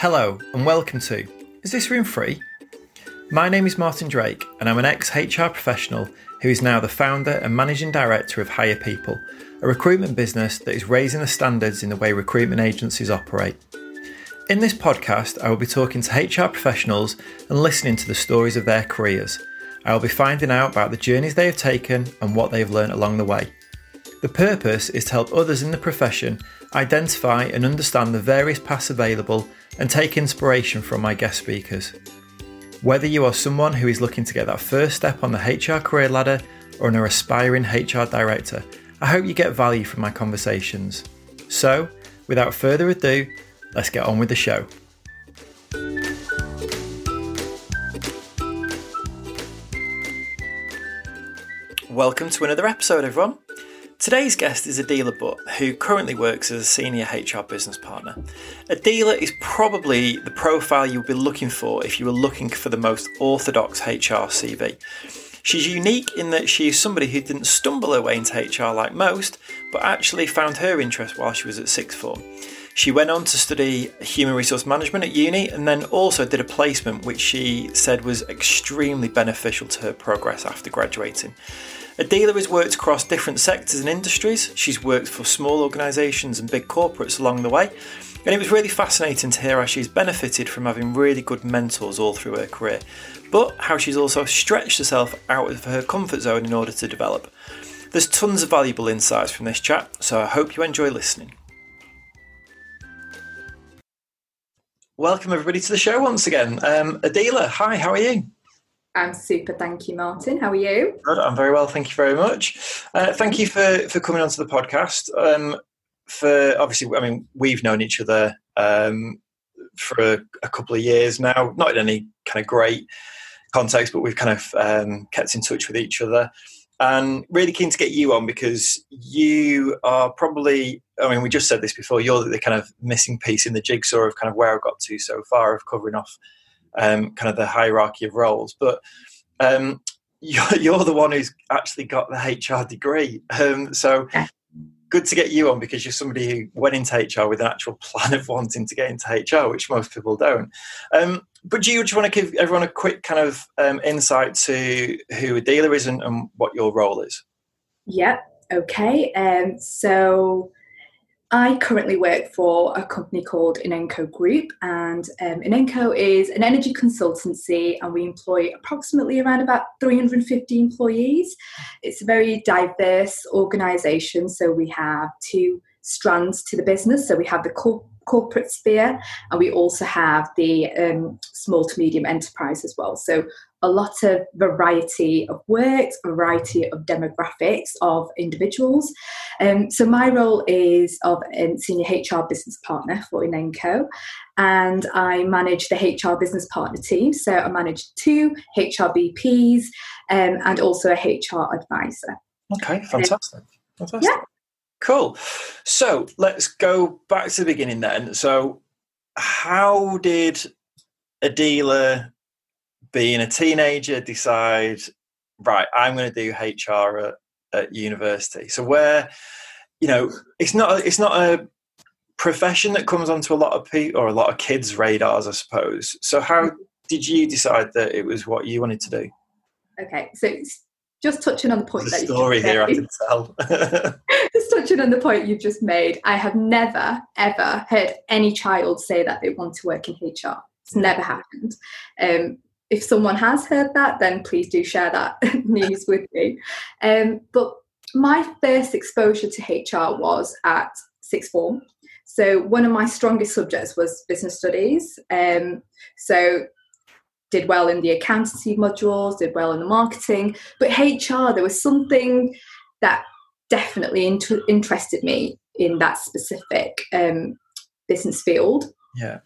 Hello, and welcome to Is This Room Free? My name is Martin Drake, and I'm an ex HR professional who is now the founder and managing director of Hire People, a recruitment business that is raising the standards in the way recruitment agencies operate. In this podcast, I will be talking to HR professionals and listening to the stories of their careers. I will be finding out about the journeys they have taken and what they have learned along the way. The purpose is to help others in the profession identify and understand the various paths available and take inspiration from my guest speakers. Whether you are someone who is looking to get that first step on the HR career ladder or an aspiring HR director, I hope you get value from my conversations. So, without further ado, let's get on with the show. Welcome to another episode, everyone. Today's guest is Adela Butt, who currently works as a senior HR business partner. Adela is probably the profile you'll be looking for if you were looking for the most orthodox HR CV. She's unique in that she is somebody who didn't stumble her way into HR like most, but actually found her interest while she was at sixth form. She went on to study human resource management at uni and then also did a placement which she said was extremely beneficial to her progress after graduating. Adela has worked across different sectors and industries. She's worked for small organisations and big corporates along the way. And it was really fascinating to hear how she's benefited from having really good mentors all through her career, but how she's also stretched herself out of her comfort zone in order to develop. There's tons of valuable insights from this chat, so I hope you enjoy listening. Welcome, everybody, to the show once again. Um, Adela, hi, how are you? I'm super. Thank you, Martin. How are you? Good. I'm very well. Thank you very much. Uh, thank you for, for coming onto the podcast. Um, for obviously, I mean, we've known each other um, for a, a, couple of years now, not in any kind of great context, but we've kind of um, kept in touch with each other. And really keen to get you on because you are probably, I mean, we just said this before, you're the kind of missing piece in the jigsaw of kind of where I've got to so far of covering off um, kind of the hierarchy of roles. But um, you're, you're, the one who's actually got the HR degree. Um, so good to get you on because you're somebody who went into HR with an actual plan of wanting to get into HR, which most people don't. Um, but do you just want to give everyone a quick kind of um, insight to who Adela is and, and, what your role is? Yeah, okay. Um, so I currently work for a company called Inenco Group, and um, Inenco is an energy consultancy, and we employ approximately around about 350 employees. It's a very diverse organisation, so we have two strands to the business. So we have the co- corporate sphere, and we also have the um, small to medium enterprise as well. So a lot of variety of works, variety of demographics of individuals. Um, so my role is of a senior HR business partner for Inenco, and I manage the HR business partner team. So I manage two HR BPs um, and also a HR advisor. Okay, fantastic. Fantastic. Yeah. Cool. So let's go back to the beginning then. So, how did Adela, being a teenager, decide, right, I'm going to do HR at, at university? So, where, you know, it's not it's not a profession that comes onto a lot of people or a lot of kids' radars, I suppose. So, how did you decide that it was what you wanted to do? Okay, so just touching on the point There's that story here I can tell. just touching on the point you've just made, I have never ever heard any child say that they want to work in HR. It's never happened. Um, if someone has heard that, then please do share that news with me. Um, but my first exposure to HR was at sixth form. So one of my strongest subjects was business studies. Um, so did well in the accountancy modules, did well in the marketing, but HR, there was something that definitely inter- interested me in that specific um, business field. Yeah.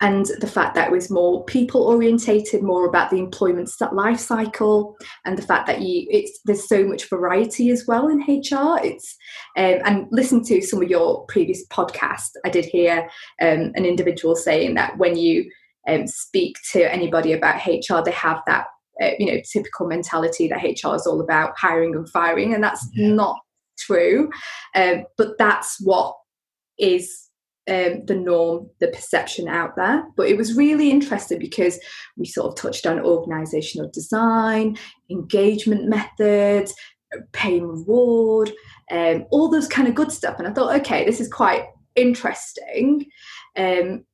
And the fact that it was more people orientated, more about the employment life cycle, and the fact that you it's there's so much variety as well in HR. It's um, and listen to some of your previous podcasts. I did hear um, an individual saying that when you um, speak to anybody about HR, they have that uh, you know typical mentality that HR is all about hiring and firing, and that's yeah. not true. Um, but that's what is um, the norm, the perception out there. But it was really interesting because we sort of touched on organizational design, engagement methods, pay and reward, um, all those kind of good stuff. And I thought, okay, this is quite interesting. Um,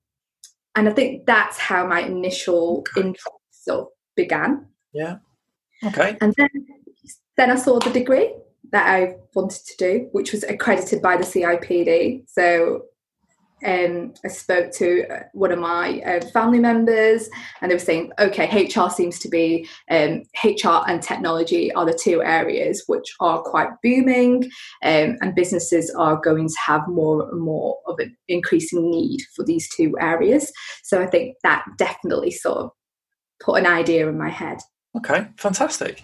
and I think that's how my initial interest sort of began. Yeah. Okay. And then, then I saw the degree that I wanted to do, which was accredited by the CIPD. So um, I spoke to uh, one of my uh, family members, and they were saying, okay, HR seems to be um, HR and technology are the two areas which are quite booming, um, and businesses are going to have more and more of an increasing need for these two areas. So I think that definitely sort of put an idea in my head. Okay, fantastic.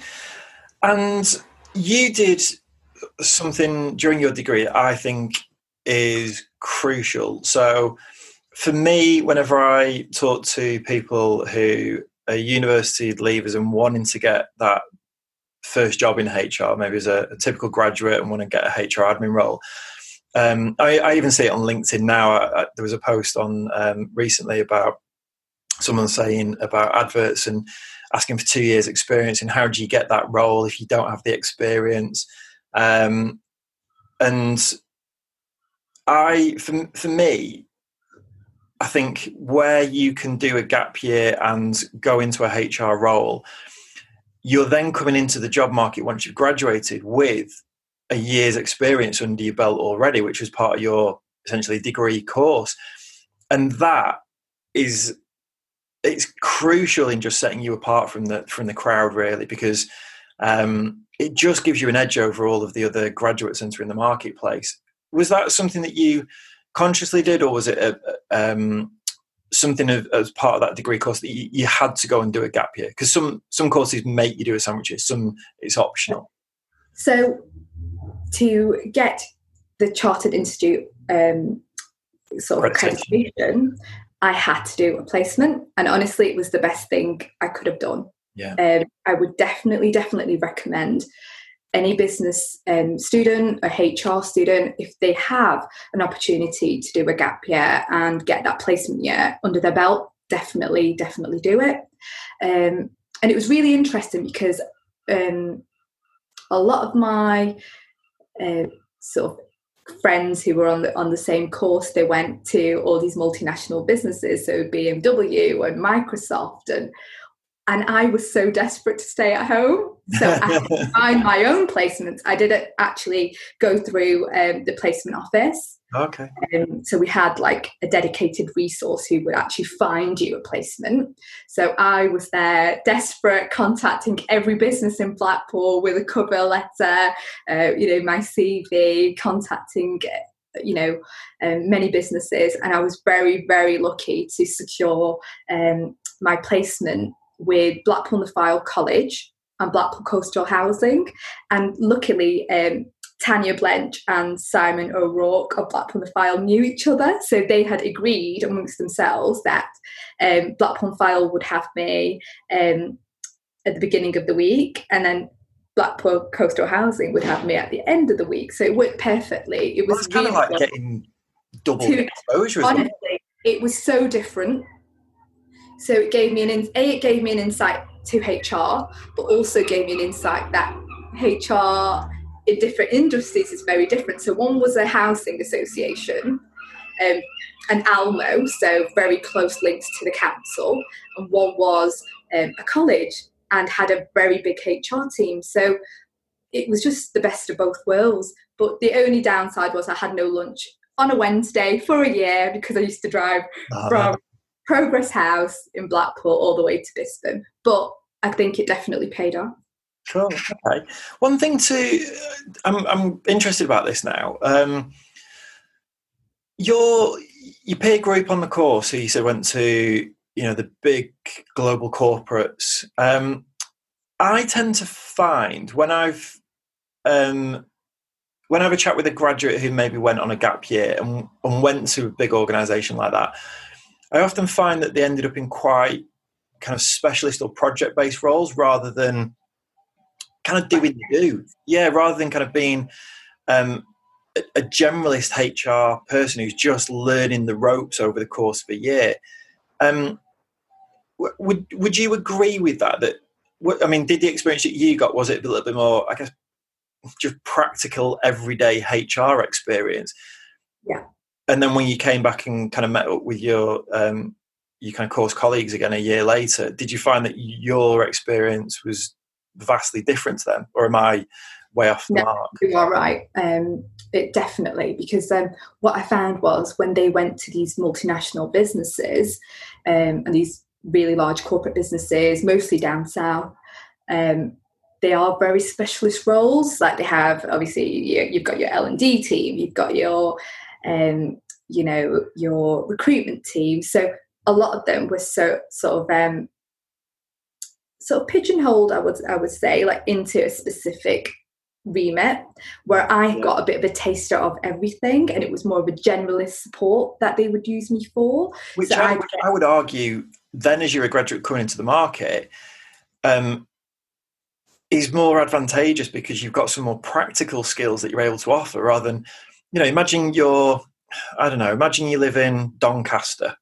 And you did something during your degree I think is crucial. So, for me, whenever I talk to people who are university leavers and wanting to get that first job in HR, maybe as a, a typical graduate and want to get a HR admin role, um, I, I, even see it on LinkedIn now. I, I, there was a post on um, recently about someone saying about adverts and asking for two years experience and how do you get that role if you don't have the experience um, and I for for me, I think where you can do a gap year and go into a HR role, you're then coming into the job market once you've graduated with a year's experience under your belt already, which was part of your essentially degree course, and that is it's crucial in just setting you apart from the from the crowd really because um, it just gives you an edge over all of the other graduates entering the marketplace was that something that you consciously did, or was it a, um, something of, as part of that degree course that you, you had to go and do a gap year? Because some some courses make you do a sandwich year, some it's optional. So, to get the Chartered Institute um, sort of accreditation, I had to do a placement, and honestly, it was the best thing I could have done. Yeah, um, I would definitely, definitely recommend any business um, student, a HR student, if they have an opportunity to do a gap year and get that placement year under their belt, definitely, definitely do it. Um, and it was really interesting because um, a lot of my uh, sort of friends who were on the on the same course, they went to all these multinational businesses, so BMW and Microsoft and and I was so desperate to stay at home. So I find my own placements. I didn't actually go through um, the placement office. Okay. Um, so we had like a dedicated resource who would actually find you a placement. So I was there, desperate, contacting every business in Blackpool with a cover letter, uh, you know, my CV, contacting you know um, many businesses and i was very very lucky to secure um, my placement with Blackpool the College and Blackpool Coastal Housing. And luckily, um, Tanya Blench and Simon O'Rourke of Blackpool the Fylde knew each other. So they had agreed amongst themselves that um, Blackpool Fylde would have me um, at the beginning of the week and then Blackpool Coastal Housing would have me at the end of the week. So it worked perfectly. It was, well, kind of like getting double exposure. Honestly, well. it was so different so it gave me an in, a it gave me an insight to HR, but also gave me an insight that HR in different industries is very different. So one was a housing association, um, an ALMO, so very close links to the council, and one was um, a college and had a very big HR team. So it was just the best of both worlds. But the only downside was I had no lunch on a Wednesday for a year because I used to drive oh, from Progress House in Blackpool all the way to Bispham. But I think it definitely paid off. Cool. Okay. One thing to, I'm, I'm interested about this now. Um, your your peer group on the course, who you said went to, you know, the big global corporates. Um, I tend to find when I've um, when I have a chat with a graduate who maybe went on a gap year and, and went to a big organisation like that, I often find that they ended up in quite kind of specialist or project based roles rather than kind of doing the do. Yeah, rather than kind of being um, a generalist HR person who's just learning the ropes over the course of a year. Um, would would you agree with that? That I mean, did the experience that you got was it a little bit more, I guess, just practical everyday HR experience? Yeah. And then when you came back and kind of met up with your um, your kind of course colleagues again a year later, did you find that your experience was vastly different to them, or am I way off the no, mark? You are right. Um, it definitely because um, what I found was when they went to these multinational businesses um, and these really large corporate businesses, mostly down south. Um, they are very specialist roles. Like they have, obviously, you, have got your L and D team, you've got your, um, you know, your recruitment team. So a lot of them were so sort of um, sort of pigeonholed. I would I would say like into a specific remit where I got a bit of a taster of everything and it was more of a generalist support that they would use me for. Which so I, I, would, I, would, argue then as you're a graduate coming into the market um, is more advantageous because you've got some more practical skills that you're able to offer rather than, you know, imagine you're, I don't know, imagine you live in Doncaster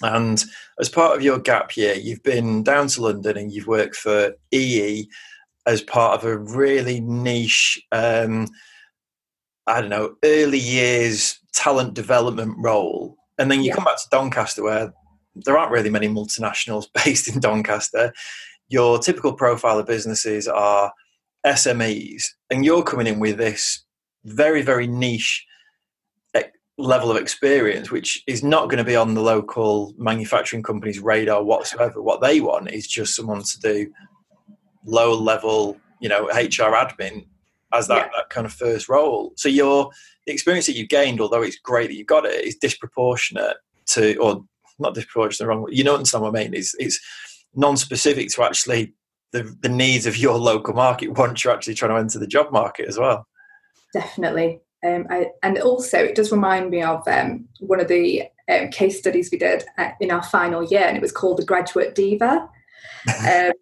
and as part of your gap year, you've been down to London and you've worked for EE as part of a really niche, um, I don't know, early years talent development role. And then you yeah. come back to Doncaster where there aren't really many multinationals based in Doncaster. Your typical profile of businesses are SMEs, and you're coming in with this very, very niche eh, level of experience, which is not going to be on the local manufacturing company's radar whatsoever. What they want is just someone to do low level, you know, HR admin as that, yeah. that kind of first role. So your the experience that you've gained, although it's great that you've got it, is disproportionate to, or not disproportionate, wrong. You know, understand what I mean? It's it's non-specific to actually the the needs of your local market once you're actually trying to enter the job market as well. Definitely, um, I, and also it does remind me of um, one of the um, case studies we did at, in our final year, and it was called the Graduate Diva. Um,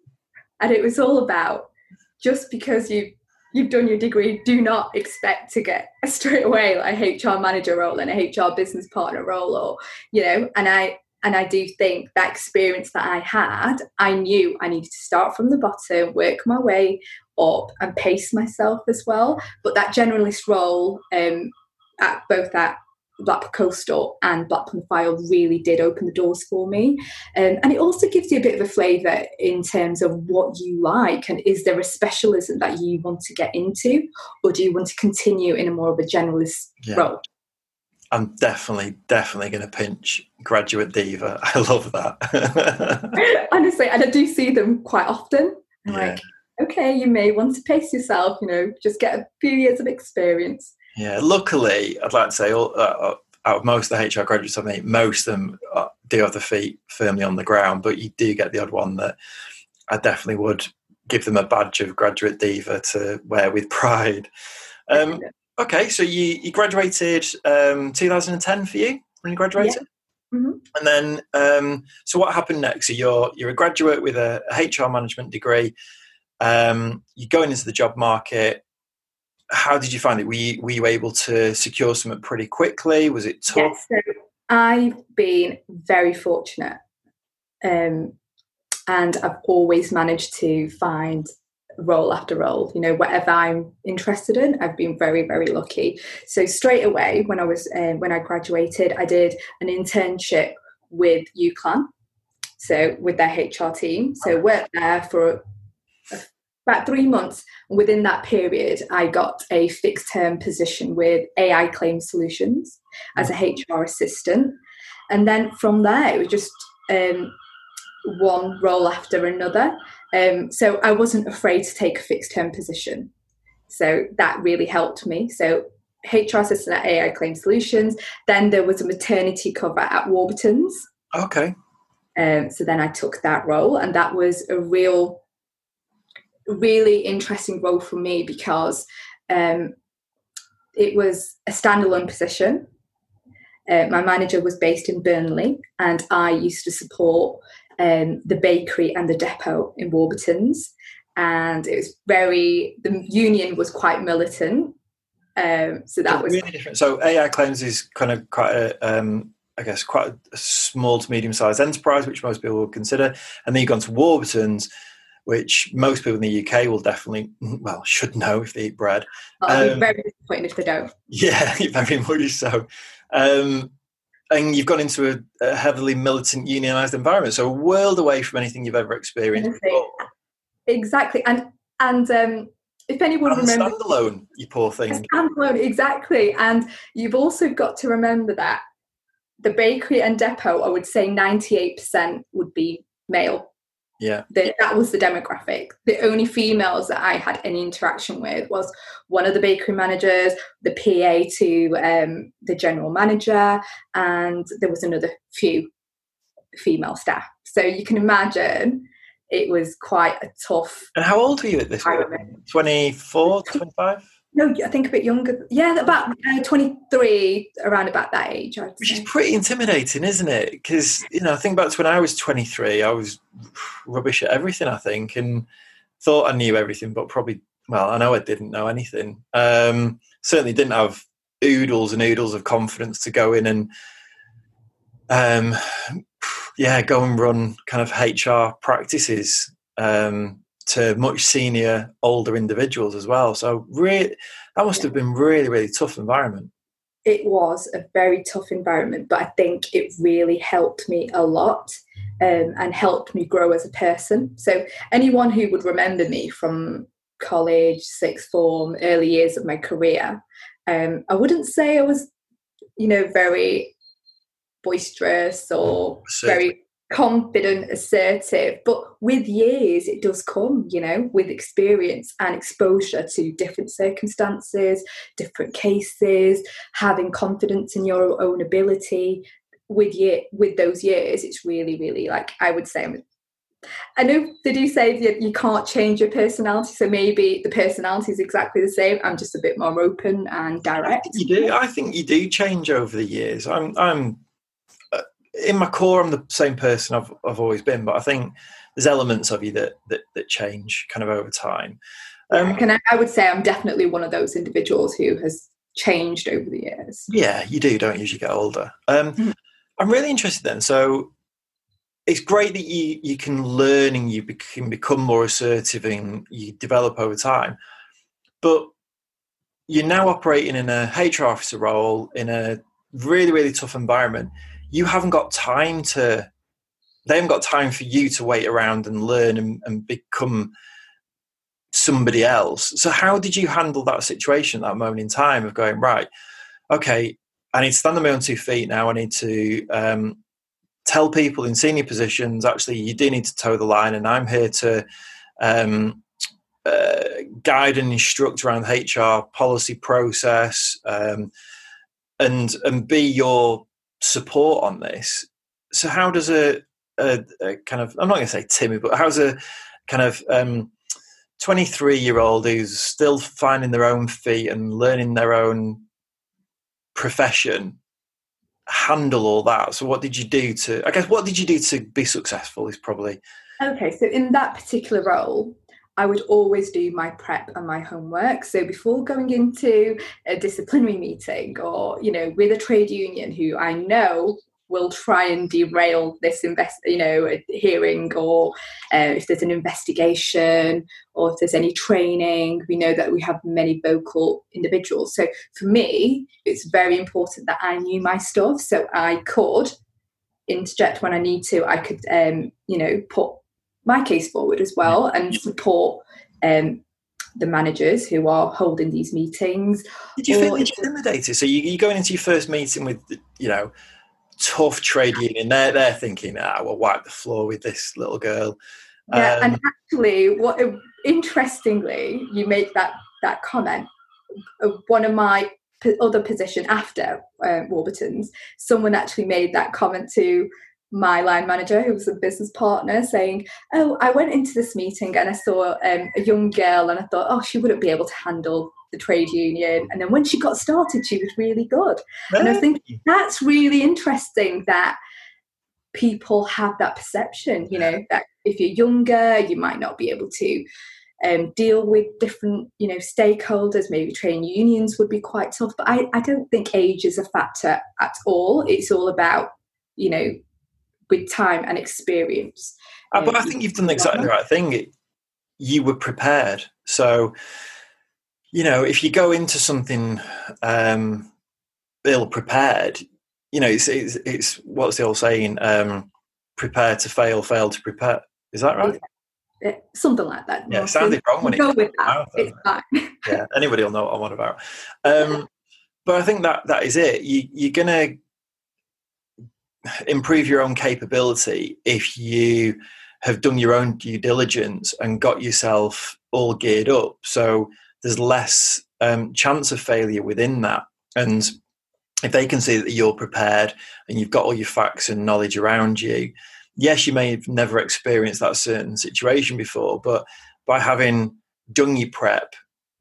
and it was all about just because you you've done your degree, do not expect to get straight away like a HR manager role and a HR business partner role, or you know. And I and I do think that experience that I had, I knew I needed to start from the bottom, work my way up, and pace myself as well. But that generalist role, um, at both at Blackpool Coastal and Blackpool Fylde really did open the doors for me. Um, and it also gives you a bit of a flavour in terms of what you like and is there a specialism that you want to get into or do you want to continue in a more of a generalist yeah. role? I'm definitely, definitely going to pinch Graduate Diva. I love that. Honestly, and I do see them quite often. Yeah. Like, okay, you may want to pace yourself, you know, just get a few years of experience. Yeah, luckily, I'd like to say, all, uh, uh out of most of the HR graduates I mean, most of them uh, do have their feet firmly on the ground, but you do get the odd one that I definitely would give them a badge of graduate diva to wear with pride. Um, okay, so you, you graduated um, 2010 for you when you graduated? Yeah. Mm-hmm. And then, um, so what happened next? So you're you're a graduate with a, a HR management degree. Um, you're going into the job market how did you find it? Were you, were you able to secure something pretty quickly? Was it tough? Yes, so I've been very fortunate. Um, and I've always managed to find role after role. You know, whatever I'm interested in, I've been very, very lucky. So straight away, when I was um, when I graduated, I did an internship with UCLan, so with their HR team. So worked there for about three months. Within that period, I got a fixed term position with AI Claim Solutions as a HR assistant. And then from there, it was just um, one role after another. Um, so I wasn't afraid to take a fixed term position. So that really helped me. So HR assistant at AI Claim Solutions. Then there was a maternity cover at Warburton's. Okay. Um, so then I took that role, and that was a real really interesting role for me because um, it was a standalone position. Uh, my manager was based in Burnley, and I used to support um, the bakery and the depot in Warburton's. And it was very, the union was quite militant. Um, so that was really different. So AI claims is kind of quite a, um, I guess, quite a small to medium sized enterprise, which most people would consider. And then you've gone to Warburton's, which most people in the UK will definitely, well, should know if they eat bread. I'll um, be very disappointed if they don't. Yeah, very much so. Um, and you've gone into a, a, heavily militant unionized environment, so a world away from anything you've ever experienced. Exactly, and and um, if anyone and remembers, standalone, you poor thing. Standalone, exactly, and you've also got to remember that the bakery and depot, I would say, ninety-eight percent would be male. Yeah. The, that was the demographic. The only females that I had any interaction with was one of the bakery managers, the PA to um, the general manager, and there was another few female staff. So you can imagine it was quite a tough. And how old were you at this point? 24, 25? No, I think a bit younger. Yeah, about uh, 23, around about that age. Which is pretty intimidating, isn't it? Because, you know, I think back to when I was 23, I was rubbish at everything, I think, and thought I knew everything, but probably, well, I know I didn't know anything. Um, certainly didn't have oodles and oodles of confidence to go in and, um, yeah, go and run kind of HR practices. Um, to much senior, older individuals as well. So really, that must have been really, really tough environment. It was a very tough environment, but I think it really helped me a lot um, and helped me grow as a person. So anyone who would remember me from college, sixth form, early years of my career, um, I wouldn't say I was, you know, very boisterous or very confident, assertive. But with years, it does come, you know, with experience and exposure to different circumstances, different cases, having confidence in your own ability. With year, with those years, it's really, really like I would say. I'm, I know they do say that you can't change your personality, so maybe the personality is exactly the same. I'm just a bit more open and direct. you do. I think you do change over the years. I'm, I'm in my core, I'm the same person I've I've always been, but I think there's elements of you that that, that change kind of over time. Um, can I, I would say I'm definitely one of those individuals who has changed over the years. Yeah, you do, don't you, as you get older? Um, mm-hmm. I'm really interested then. So it's great that you you can learn and you can become more assertive and you develop over time, but you're now operating in a HR officer role in a really really tough environment you haven't got time to they haven't got time for you to wait around and learn and, and become somebody else. So how did you handle that situation that moment in time of going right okay i need to stand on my own two feet now. I need to um, tell people in senior positions actually you do need to toe the line and i'm here to um, uh, guide and instruct around hr policy process um, and and be your support on this. So how does a, a, a kind of I'm not going to say timid, but how's a kind of um, 23 year old who's still finding their own feet and learning their own profession handle all that? So what did you do to I guess what did you do to be successful is probably Okay, so in that particular role, I would always do my prep and my homework. So before going into a disciplinary meeting or, you know, with a trade union who I know will try and derail this invest, you know, hearing or uh, if there's an investigation or if there's any training, we know that we have many vocal individuals. So for me, it's very important that I knew my stuff so I could interject when I need to. I could, um, you know, put my case forward as well and support um, the managers who are holding these meetings. Did you feel intimidated? So you, are going into your first meeting with, you know, tough trade union. They're they're thinking, ah, we'll wipe the floor with this little girl. Yeah, um, and actually, what interestingly, you make that that comment. One of my other position after uh, Warburton's, someone actually made that comment to my line manager, who was a business partner, saying, Oh, I went into this meeting and I saw um, a young girl and I thought, oh, she wouldn't be able to handle the trade union. And then when she got started, she was really good. And I think that's really interesting that people have that perception, you know, that if you're younger, you might not be able to um, deal with different, you know, stakeholders. Maybe training unions would be quite tough, but I, I don't think age is a factor at all. It's all about, you know, with time and experience. Uh, but I think you've done exactly the right thing. You were prepared, so you know if you go into something um, ill prepared, you know it's, it's, it's what's the old saying? Um, prepare to fail, fail to prepare. Is that right? something like that. Yeah, it sounded wrong when go it with that. It's fine. yeah, anybody will know what I'm on about. Um, but I think that that is it. You, you're gonna improve your own capability if you have done your own due diligence and got yourself all geared up. So there's less um, chance of failure within that. And if they can see that you're prepared and you've got all your facts and knowledge around you, yes, you may have never experienced that certain situation before, but by having done your prep,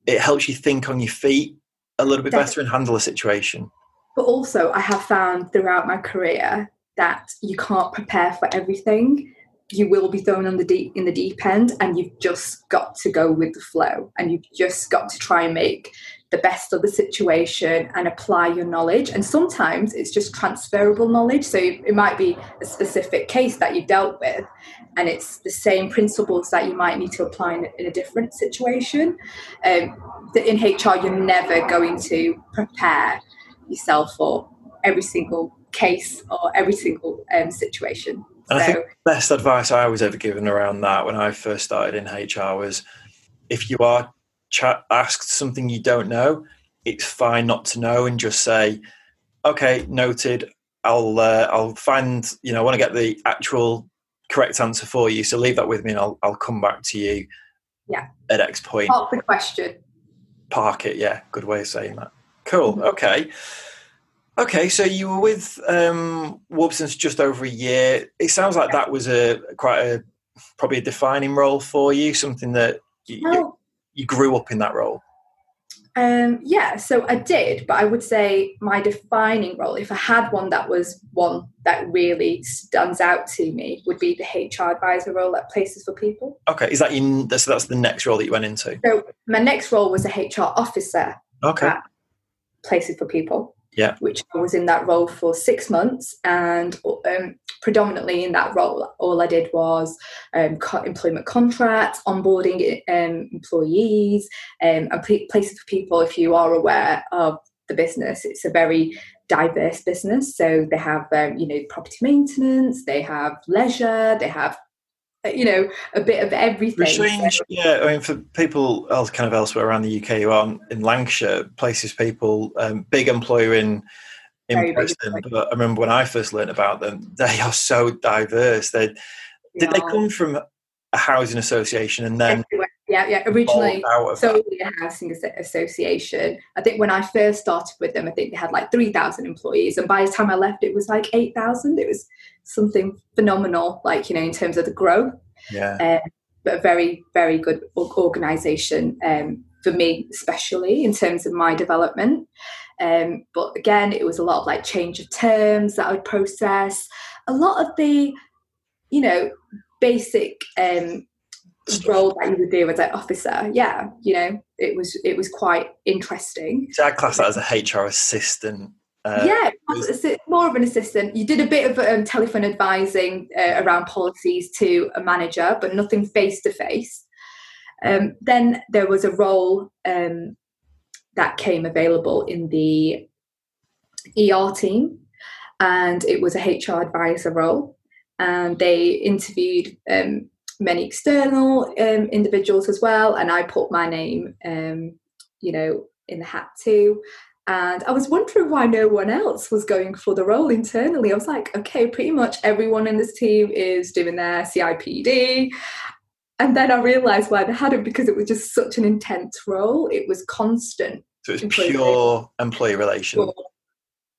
it helps you think on your feet a little bit Definitely. better and handle a situation. But also, I have found throughout my career that you can't prepare for everything. You will be thrown on the deep in the deep end, and you've just got to go with the flow, and you've just got to try and make the best of the situation and apply your knowledge. And sometimes it's just transferable knowledge. So it might be a specific case that you dealt with, and it's the same principles that you might need to apply in, in a different situation. Um, in HR, you're never going to prepare yourself for every single case or every single um, situation. And so, I think the best advice I was ever given around that when I first started in HR was if you are asked something you don't know, it's fine not to know and just say, okay, noted. I'll uh, I'll find you know I want to get the actual correct answer for you. So leave that with me, and I'll I'll come back to you. Yeah. At X point. Park the question. Park it. Yeah. Good way of saying that. Cool. Mm-hmm. Okay. Okay, so you were with um, Warburton's just over a year. It sounds like that was a quite a probably a defining role for you, something that you, well, you grew up in that role. Um, yeah, so I did, but I would say my defining role, if I had one that was one that really stands out to me, would be the HR advisor role at Places for People. Okay, is that in? So that's the next role that you went into. So my next role was a HR officer. Okay. Places for People yeah. which I was in that role for six months. And um, predominantly in that role, all I did was um, employment contracts, onboarding um, employees, um, and places for people. If you are aware of the business, it's a very diverse business. So they have, um, you know, property maintenance, they have leisure, they have you know a bit of everything. Strange, yeah. I mean, for people else, kind of elsewhere around the UK who aren't in Lancashire, places people um, big employer in in Very Preston. But I remember when I first learned about them, they are so diverse. They yeah. did they come from a housing association and then. Yeah yeah originally solely a housing association i think when i first started with them i think they had like 3000 employees and by the time i left it was like 8000 it was something phenomenal, like, you know, in terms of the growth. Yeah. Um, but a very, very good organization um, for me, especially in terms of my development. Um, but again, it was a lot of like change of terms that I would process, a lot of the, you know, basic um, role that you would do as an officer. Yeah, you know, it was it was quite interesting. So I class that as a HR assistant uh, yeah, more of an assistant. You did a bit of um, telephone advising uh, around policies to a manager, but nothing face to face. Then there was a role um, that came available in the ER team, and it was a HR advisor role. And they interviewed um, many external um, individuals as well, and I put my name, um, you know, in the hat too. And I was wondering why no one else was going for the role internally. I was like, okay, pretty much everyone in this team is doing their CIPD. And then I realized why they hadn't because it was just such an intense role. It was constant. So it's pure employee relation.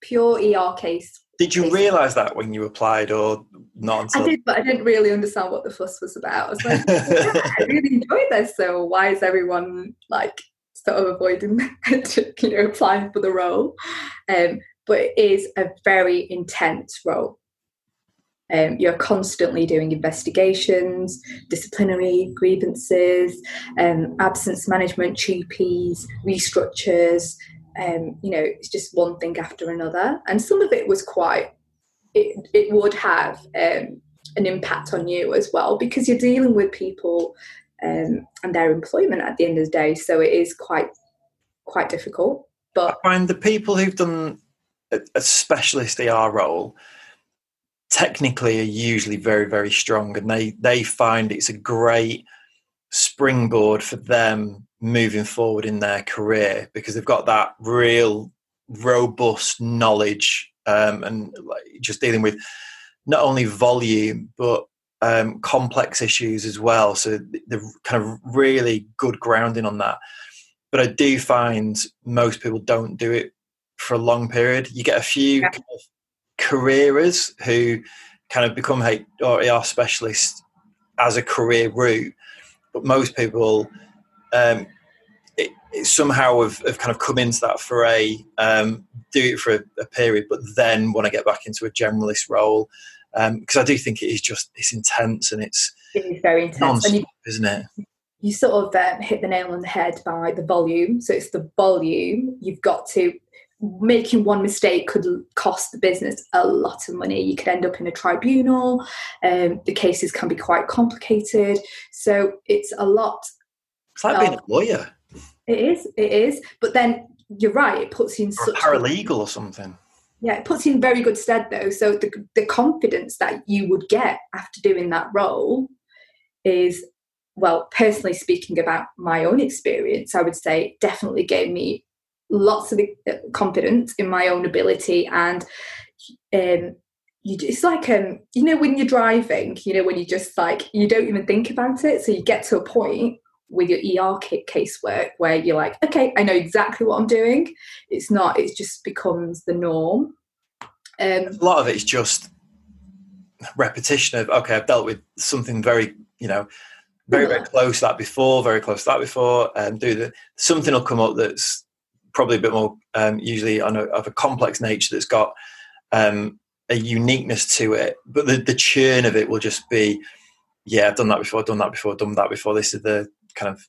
Pure, pure ER case. Did you realise that when you applied or not? Until... I did, but I didn't really understand what the fuss was about. I was like, yeah, I really enjoyed this. So why is everyone like sort of avoiding you know applying for the role um, but it is a very intense role Um, you're constantly doing investigations, disciplinary grievances, um, absence management, TUPEs, restructures. Um, you know, it's just one thing after another. And some of it was quite, it, it would have um, an impact on you as well because you're dealing with people um, and their employment at the end of the day. So it is quite quite difficult. But I find the people who've done a, a specialist ER role technically are usually very very strong, and they they find it's a great springboard for them moving forward in their career because they've got that real robust knowledge um, and like, just dealing with not only volume but um, complex issues as well. So the kind of really good grounding on that. But I do find most people don't do it for a long period. You get a few yeah. kind of careerers who kind of become HR or specialists as a career route, but most people um, it, it somehow have, have, kind of come into that foray, um, do it for a, a period, but then want to get back into a generalist role because um, I do think it is just it's intense and it's it is very intense, you, isn't it? You sort of um, hit the nail on the head by the volume. So it's the volume you've got to making one mistake could cost the business a lot of money. You could end up in a tribunal. Um, the cases can be quite complicated, so it's a lot. It's like being a lawyer. It is. It is. But then you're right. It puts you in or such paralegal or something yeah it puts you in very good stead though so the, the confidence that you would get after doing that role is well personally speaking about my own experience i would say definitely gave me lots of uh, confidence in my own ability and um, you, it's like um, you know when you're driving you know when you just like you don't even think about it so you get to a point with your ER kit casework where you're like, okay, I know exactly what I'm doing. It's not, it just becomes the norm. Um, a lot of it is just repetition of, okay, I've dealt with something very, you know, very, very close to that before, very close to that before, and do the, something will come up that's probably a bit more, um, usually on a, of a complex nature that's got um, a uniqueness to it, but the, the churn of it will just be, yeah, I've done that before, I've done that before, done that before. This is the kind of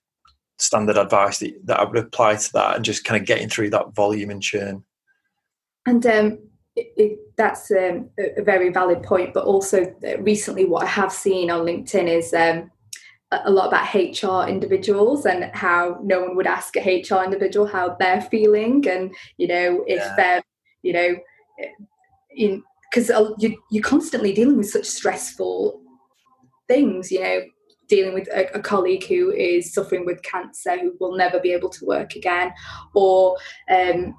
standard advice that, that I would apply to that and just kind of getting through that volume and churn. And um, it, it, that's um, a very valid point. But also, uh, recently, what I have seen on LinkedIn is um, a lot about HR individuals and how no one would ask a HR individual how they're feeling, and you know if yeah. they're you know in because you, you're constantly dealing with such stressful things, you know, dealing with a, a, colleague who is suffering with cancer who will never be able to work again or um,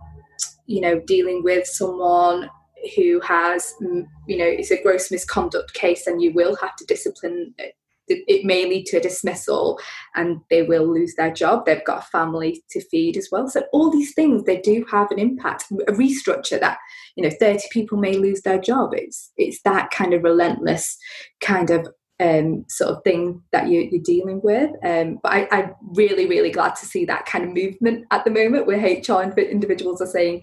you know dealing with someone who has mm, you know it's a gross misconduct case and you will have to discipline it may lead to a dismissal and they will lose their job. They've got a family to feed as well. So all these things they do have an impact a restructure that you know 30 people may lose their job. It's it's that kind of relentless kind of um, sort of thing that you, are dealing with. Um, but I, am really, really glad to see that kind of movement at the moment where HR and individuals are saying,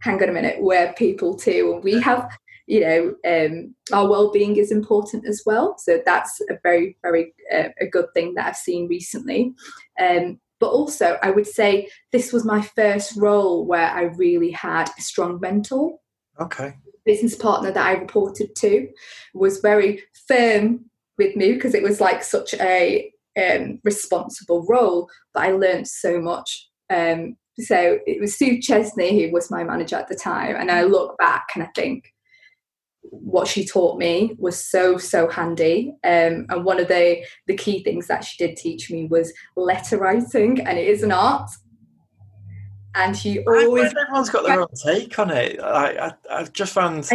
hang on a minute, we're people too. And we have, you know, um, our well-being is important as well. So that's a very, very uh, a good thing that I've seen recently. Um, but also, I would say this was my first role where I really had a strong mentor. Okay business partner that I reported to was very firm with me because it was like such a um, responsible role. But I learned so much. Um, so it was Sue Chesney who was my manager at the time, and I look back and I think what she taught me was so so handy. Um, and one of the the key things that she did teach me was letter writing, and it is an art. And she always everyone's got their own take on it. I I, I just found.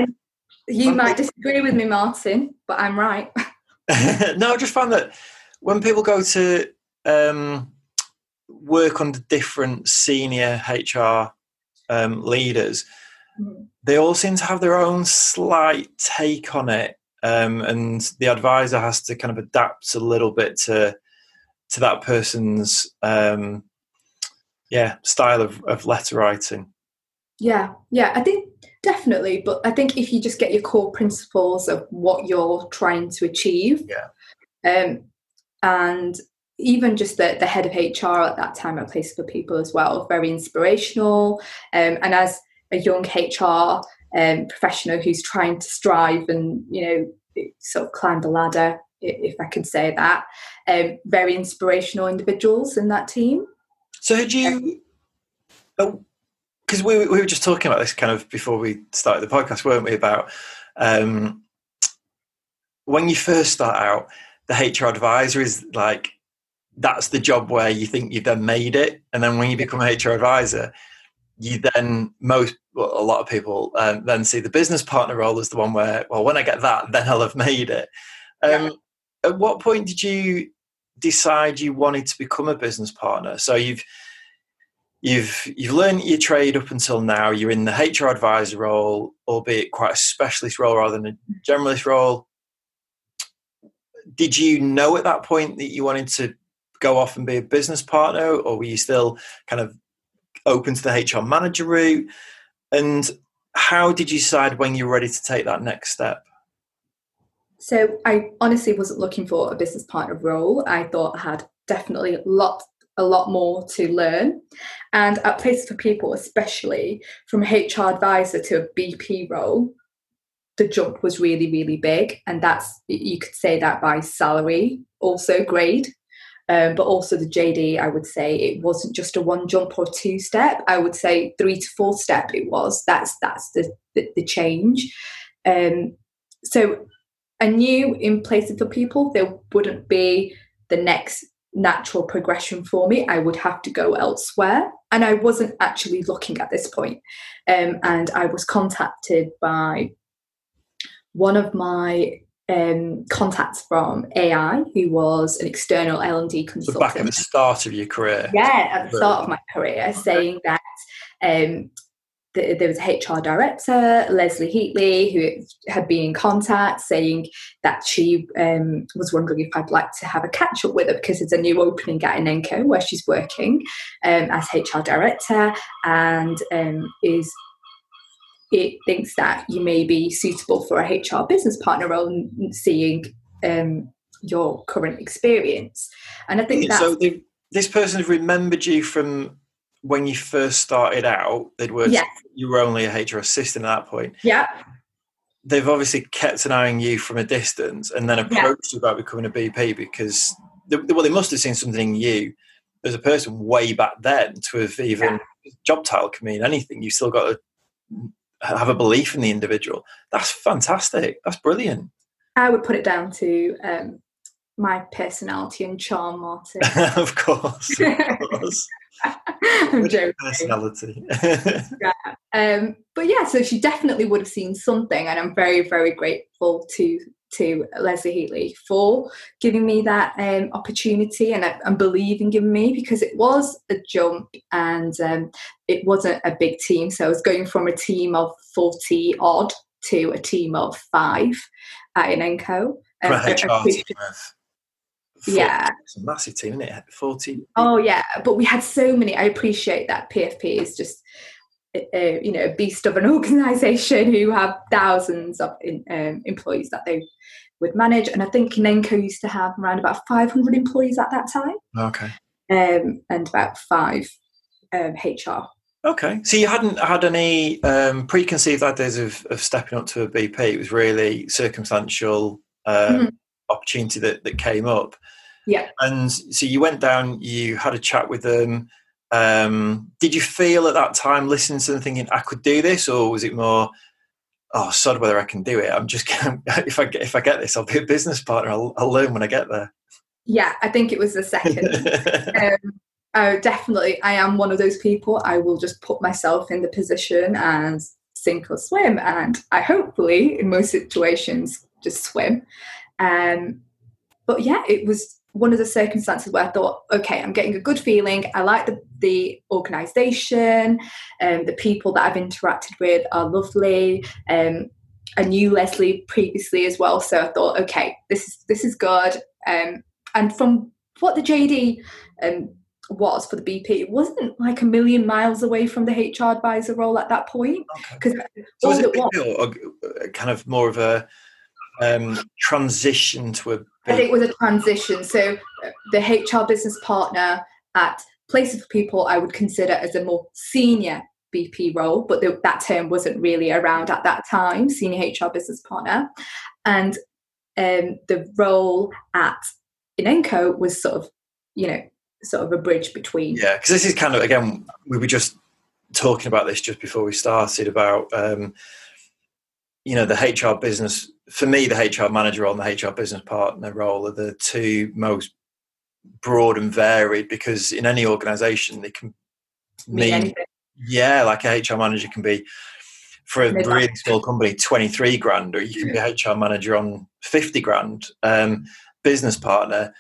you might disagree with me, Martin, but I'm right. no, I just found that when people go to um, work under different senior HR um, leaders, mm. they all seem to have their own slight take on it, um, and the advisor has to kind of adapt a little bit to to that person's um, yeah style of, of letter writing. Yeah, yeah. I think definitely. But I think if you just get your core principles of what you're trying to achieve, yeah, um, and even just the, the head of HR at that time at Place for People as well, very inspirational. Um, and as a young HR um, professional who's trying to strive and you know sort of climb the ladder, if I could say that, um, very inspirational individuals in that team. So had you? Because we, we were just talking about this kind of before we started the podcast, weren't we? About um, when you first start out, the HR advisor is like that's the job where you think you've then made it, and then when you become a HR advisor, you then most well, a lot of people um, then see the business partner role as the one where well when I get that then I'll have made it. Um, yeah. At what point did you decide you wanted to become a business partner? So you've you've you've learned your trade up until now. You're in the HR advisor role, albeit quite a specialist role rather than a generalist role. Did you know at that point that you wanted to go off and be a business partner, or were you still kind of open to the HR manager route? And how did you decide when you were ready to take that next step? So I honestly wasn't looking for a business partner role. I thought I had definitely lot a lot more to learn. And at Places for People, especially from HR advisor to a BP role, the jump was really, really big. And that's you could say that by salary, also grade. Um, but also the JD, I would say it wasn't just a one jump or two step. I would say three to four step. It was. That's that's the the, the change. Um, so I knew in places for people there wouldn't be the next natural progression for me. I would have to go elsewhere, and I wasn't actually looking at this point. Um, and I was contacted by one of my um, contacts from AI, who was an external L and D consultant. So back at the start of your career. Yeah, at the start of my career, saying that um, there was a HR director, Leslie Heatley, who had been in contact, saying that she um, was wondering if I'd like to have a catch up with her because there's a new opening at Inenco where she's working um, as HR director and um, is it thinks that you may be suitable for a HR business partner role, seeing um, your current experience. And I think that. So the, this person remembered you from when you first started out. They'd worked. Yeah. You were only a HR assistant at that point. Yeah. They've obviously kept an eye on you from a distance, and then approached yeah. you about becoming a BP because they, well, they must have seen something in you as a person way back then to have even yeah. job title can mean anything. You've still got to have a belief in the individual. That's fantastic. That's brilliant. I would put it down to um, my personality and charm, Martin. of course, of course. I'm joking. Personality. yeah. Um, but yeah, so she definitely would have seen something, and I'm very, very grateful to to Leslie Heatley for giving me that um, opportunity and, and believing in me because it was a jump and um, it wasn't a big team. So I was going from a team of 40 odd to a team of five at Inenco. Um, a HR team of 40. yeah. it's a massive team isn't it? 40 oh yeah but we had so many i appreciate that pfp is just uh, you know a beast of an organization who have thousands of in, um, employees that they would manage and i think Inenco used to have around about 500 employees at that time. Okay. Um, and about five um, hr okay so you hadn't had any um, preconceived ideas of, of stepping up to a bp it was really circumstantial um, mm-hmm. Opportunity that, that came up yeah and so you went down you had a chat with them um, did you feel at that time listening to them thinking I could do this, or was it more, oh, sod whether I can do it? I'm just gonna, if I get if I get this, I'll be a business partner. I'll, I'll learn when I get there. Yeah, I think it was the second. um, oh, definitely, I am one of those people. I will just put myself in the position and sink or swim, and I hopefully, in most situations, just swim. Um, but yeah, it was one of the circumstances where I thought, okay, I'm getting a good feeling. I like the, the organisation, um, the people that I've interacted with are lovely. Um, I knew Leslie previously as well, so I thought, okay, this is this is good. Um, and from what the JD um, was for the BP, it wasn't like a million miles away from the HR advisor role at that point. Because okay. so was it, it was, kind of more of a um, transition to a? I think it was a transition. So uh, the HR business partner at Places for People, I would consider as a more senior BP role, but the, that term wasn't really around at that time. Senior HR business partner, and um, the role at Inenco was sort of, you know, sort of a bridge between. Yeah, because this is kind of again we were just talking about this just before we started about um, you know the HR business. For me, the HR manager role and the HR business partner role are the two most broad and varied because in any organisation they can mean, yeah, like a HR manager can be for a really small company 23 grand or you can be hr manager on 50 grand. Um, business partner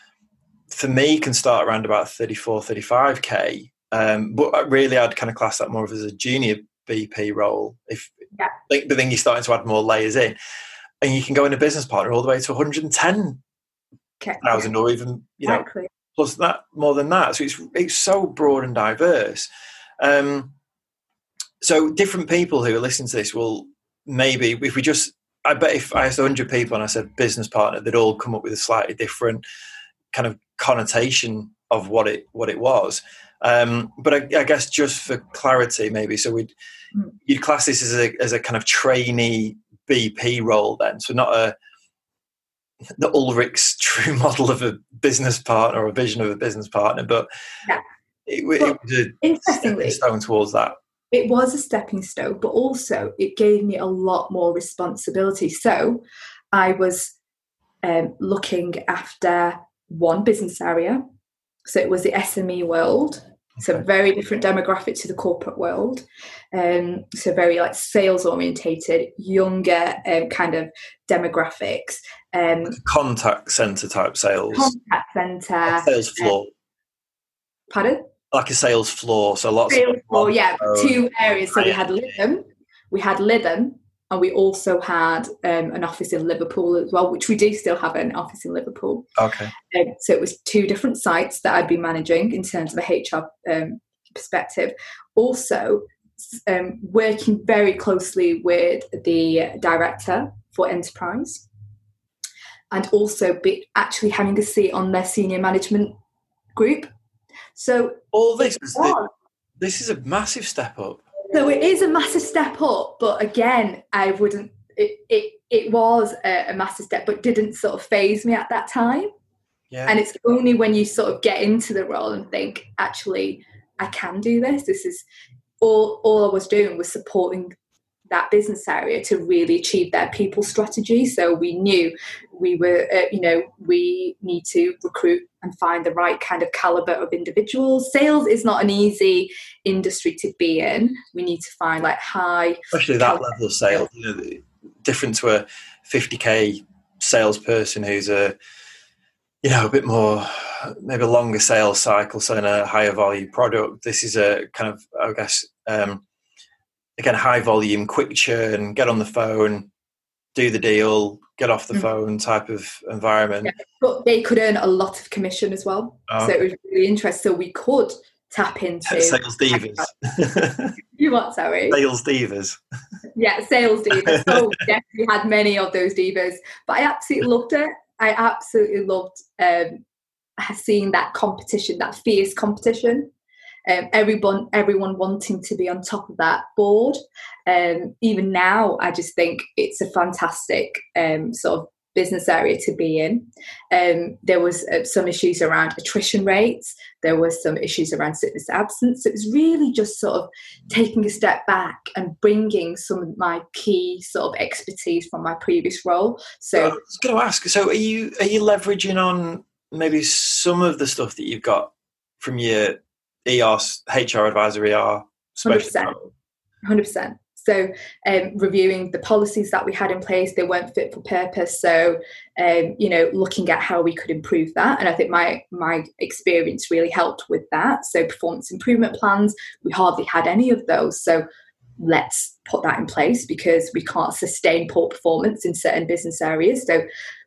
for me can start around about 34 35k um, but really i'd kind of class that more of as a junior bp role if yeah. but then you're starting to add more layers in and you can go in a business partner all the way to 110 thousand or even you know exactly. plus that more than that so it's it's so broad and diverse um, so different people who are listening to this will maybe if we just I bet if I asked 100 people and I said business partner, they'd all come up with a slightly different kind of connotation of what it what it was. Um, but I, I, guess just for clarity, maybe so we'd. You'd class this as a as a kind of trainee BP role then, so not a the Ulrich's true model of a business partner or a vision of a business partner, but yeah. it, it was a interestingly stone towards that it was a stepping stone, but also it gave me a lot more responsibility. So I was um, looking after one business area. So it was the SME world. So very different demographic to the corporate world. Um, so very like sales orientated, younger um, kind of demographics. Um, contact center type sales. Contact center. Sales floor. Um, pardon? like a sales floor. So lots sales floor, yeah, two areas. So we had Lytham, we had Lytham, and we also had um, an office in Liverpool as well, which we do still have an office in Liverpool. Okay. Um, so it was two different sites that I'd be managing in terms of a HR um, perspective. Also, um, working very closely with the director for enterprise, and also be actually having a seat on their senior management group so all this is the, this is a massive step up. So it is a massive step up, but again, I wouldn't. It it, it was a, a massive step, but didn't sort of phase me at that time. Yeah. And it's only when you sort of get into the role and think, actually, I can do this. This is all. All I was doing was supporting that business area to really achieve their people strategy. So we knew we were, uh, you know, we need to recruit and find the right kind of caliber of individuals. Sales is not an easy industry to be in. We need to find like high, especially that level of sales. You know, different to a 50k salesperson who's a you know a bit more maybe a longer sales cycle selling a higher value product this is a kind of i guess um, again high volume, quick churn, get on the phone, do the deal, get off the mm-hmm. phone type of environment. Yeah, but they could earn a lot of commission as well. Oh. So it was really interesting. So we could tap into sales divas. you what, sorry? Sales divas. Yeah, sales divas. oh, definitely had many of those divas. But I absolutely loved it. I absolutely loved um, seeing that competition, that fierce competition um, everyone everyone wanting to be on top of that board. Um, even now, I just think it's a fantastic um, sort of business area to be in. Um, there was uh, some issues around attrition rates. There was some issues around sickness absence. It was really just sort of taking a step back and bringing some of my key sort of expertise from my previous role. So I was going to ask. So are you are you leveraging on maybe some of the stuff that you've got from your EOS, HR advisory are special. 100%. 100%. So, um, reviewing the policies that we had in place, they weren't fit for purpose. So, um, you know, looking at how we could improve that, and I think my my experience really helped with that. So, performance improvement plans, we hardly had any of those. So, let's put that in place because we can't sustain poor performance in certain business areas. So,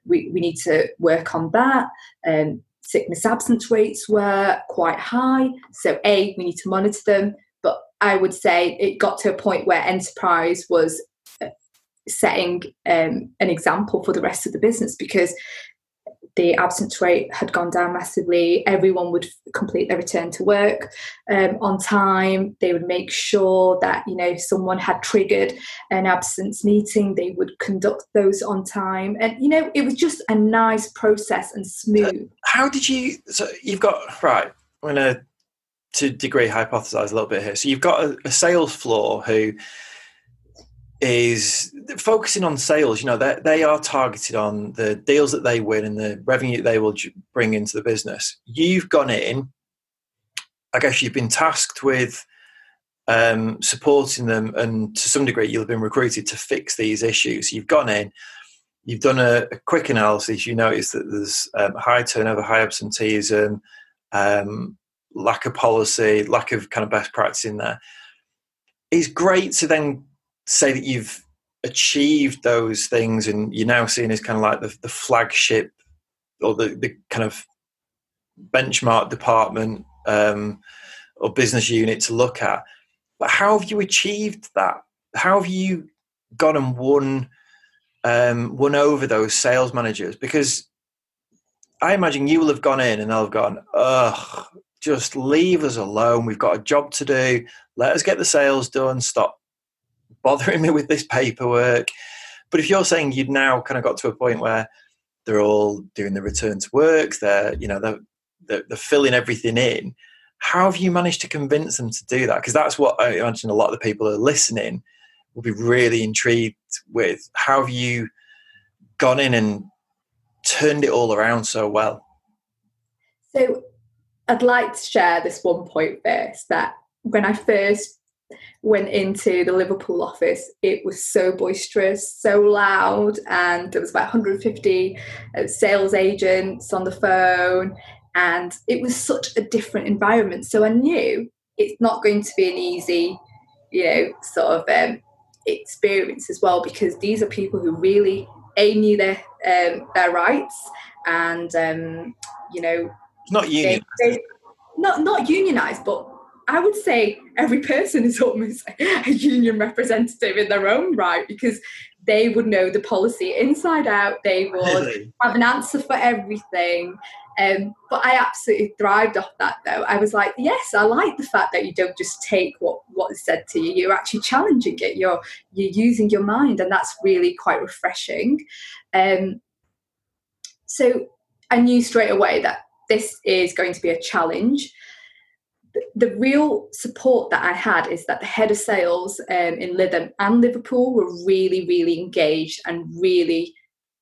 we we need to work on that. Um, sickness absence rates were quite high. So, A, we need to monitor them. But I would say it got to a point where enterprise was uh, setting um, an example for the rest of the business because the absence rate had gone down massively. Everyone would complete their return to work um, on time. They would make sure that you know someone had triggered an absence meeting, they would conduct those on time, and you know it was just a nice process and smooth. How did you? So you've got right. I'm gonna to degree hypothesize a little bit here. So you've got a, a sales floor who is focusing on sales. You know, they, they are targeted on the deals that they win and the revenue they will bring into the business. You've gone in, I guess you've been tasked with um, supporting them, and to some degree, you've been recruited to fix these issues. You've gone in, you've done a, a quick analysis. You notice that there's um, high turnover, high absenteeism, um, lack of policy, lack of kind of best practice in there. It's great to then say that you've achieved those things and you're now seen as kind of like the, the flagship or the, the kind of benchmark department um, or business unit to look at. But how have you achieved that? How have you gone and won um, won over those sales managers? Because I imagine you will have gone in and they'll have gone, ugh, just leave us alone. We've got a job to do. Let us get the sales done. Stop bothering me with this paperwork. But if you're saying you've now kind of got to a point where they're all doing the return to work, they're you know they're, they're, they're filling everything in. How have you managed to convince them to do that? Because that's what I imagine a lot of the people who are listening will be really intrigued with. How have you gone in and turned it all around so well? So I'd like to share this one point first that when I first went into the Liverpool office, it was so boisterous, so loud, and there was about 150 uh, sales agents on the phone, and it was such a different environment. So I knew it's not going to be an easy, you know, sort of um, experience as well, because these are people who really a knew their um, their rights, and um, you know, not union, not not unionized, but I would say every person is almost a union representative in their own right because they would know the policy inside out. They would really? have an answer for everything. Um, but I absolutely thrived off that though. I was like, yes, I like the fact that you don't just take what what is said to you. You're actually challenging it. You're you're using your mind, and that's really quite refreshing. Um, so I knew straight away that this is going to be a challenge the real support that I had is that the head of sales um, in Lytham and Liverpool were really, really engaged and really